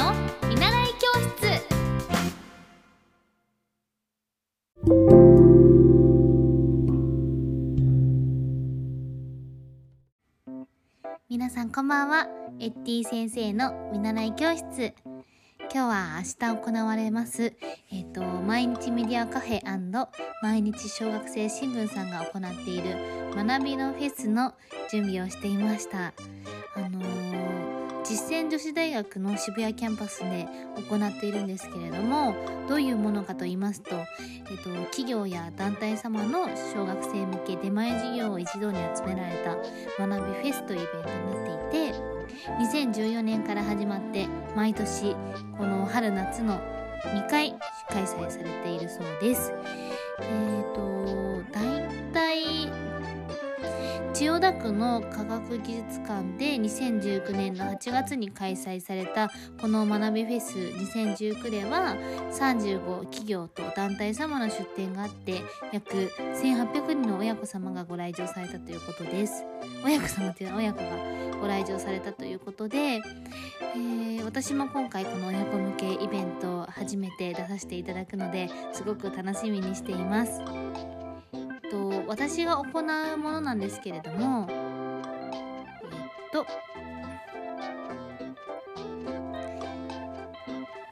の見習い教室。皆さんこんばんは。エッティ先生の見習い教室。今日は明日行われます、えっ、と、毎日メディアカフェ毎日小学生新聞さんが行っている学びのフェスの準備をしていました。実践女子大学の渋谷キャンパスで行っているんですけれどもどういうものかと言いますと、えっと、企業や団体様の小学生向け出前授業を一堂に集められた学びフェスというイベントになっていて2014年から始まって毎年この春夏の2回開催されているそうです。えっ、と大体千代田区の科学技術館で2019年の8月に開催されたこの学びフェス2019では35企業と団体様の出展があって約1800人の親子様がご来場されたということです。親子様というのは親子がご来場されたということで、えー私も今回この親子向けイベントを初めて出させていただくのですごく楽しみにしています。私が行うものなんですけれどもえっと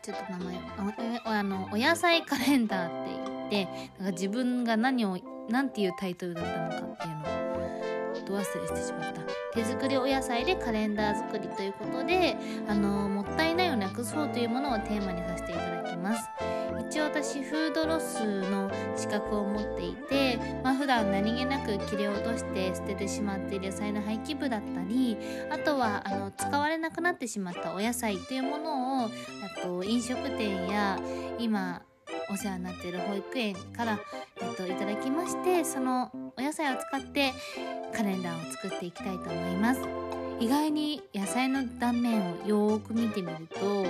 ちょっと名前をああのお野菜カレンダーって言ってなんか自分が何を何ていうタイトルだったのかっていうのをど忘れしてしまった。手作りお野菜でカレンダー作りということであのもったいないをなくそうというものをテーマにさせていただきます。一応私フードロスの資格を持っていて、まあ、普段何気なく切り落として捨ててしまっている野菜の廃棄部だったりあとはあの使われなくなってしまったお野菜というものをあと飲食店や今お世話になっている保育園から、えっと、いただきましてそのお野菜を使ってカレンダーを作っていきたいと思います。意外に野菜の断面をよーく見てみると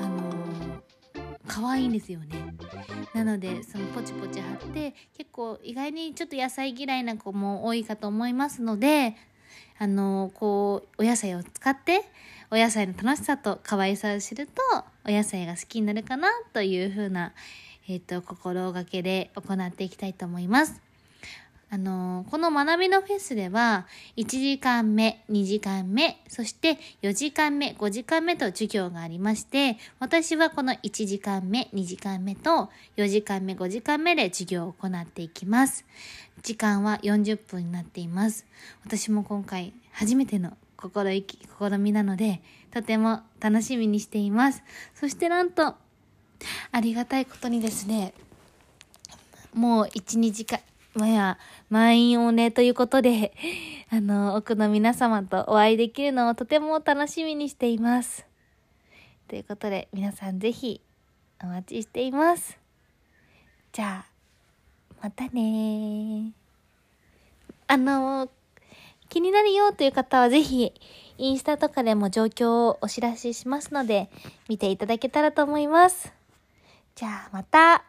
あの可愛いんですよね。なのでそのポチポチ貼って結構意外にちょっと野菜嫌いな子も多いかと思いますのであのこうお野菜を使ってお野菜の楽しさと可愛さを知るとお野菜が好きになるかなというふうなえっ、と心がけで行っていきたいと思います。あのーこの学びのフェスでは1時間目2時間目そして4時間目5時間目と授業がありまして私はこの1時間目2時間目と4時間目5時間目で授業を行っていきます。時間は40分になっています。私も今回初めての心意気試みなのでとても楽しみにしています。そしてなんとありがたいことにですねもう1、2時間、まや、満員御礼ということで、あの、奥の皆様とお会いできるのをとても楽しみにしています。ということで、皆さんぜひお待ちしています。じゃあ、またねあの、気になるよという方はぜひ、インスタとかでも状況をお知らせしますので、見ていただけたらと思います。じゃあ、また。